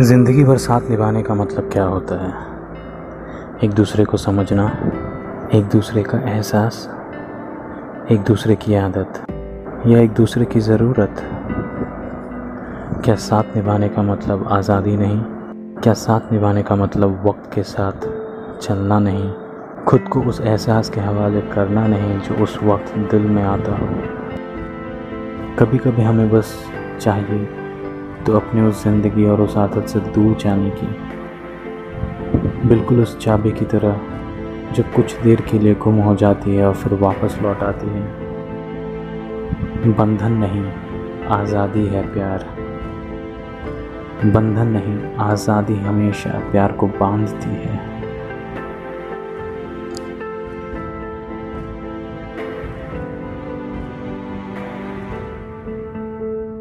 ज़िंदगी भर साथ निभाने का मतलब क्या होता है? एक दूसरे को समझना, एक दूसरे का एहसास, एक दूसरे की आदत, या एक दूसरे की ज़रूरत। क्या साथ निभाने का मतलब आज़ादी नहीं? क्या साथ निभाने का मतलब वक्त के साथ चलना नहीं? खुद को उस एहसास के हवाले करना नहीं जो उस वक्त दिल में आता हो। कभी कभी हमें बस चाहिए तो अपने उस ज़िंदगी और उस आदत से दूर जाने की। बिल्कुल उस चाबी की तरह, जो कुछ देर के लिए गुम हो जाती है और फिर वापस लौट आती है। बंधन नहीं, आज़ादी है प्यार। बंधन नहीं, आज़ादी हमेशा प्यार को बांधती है।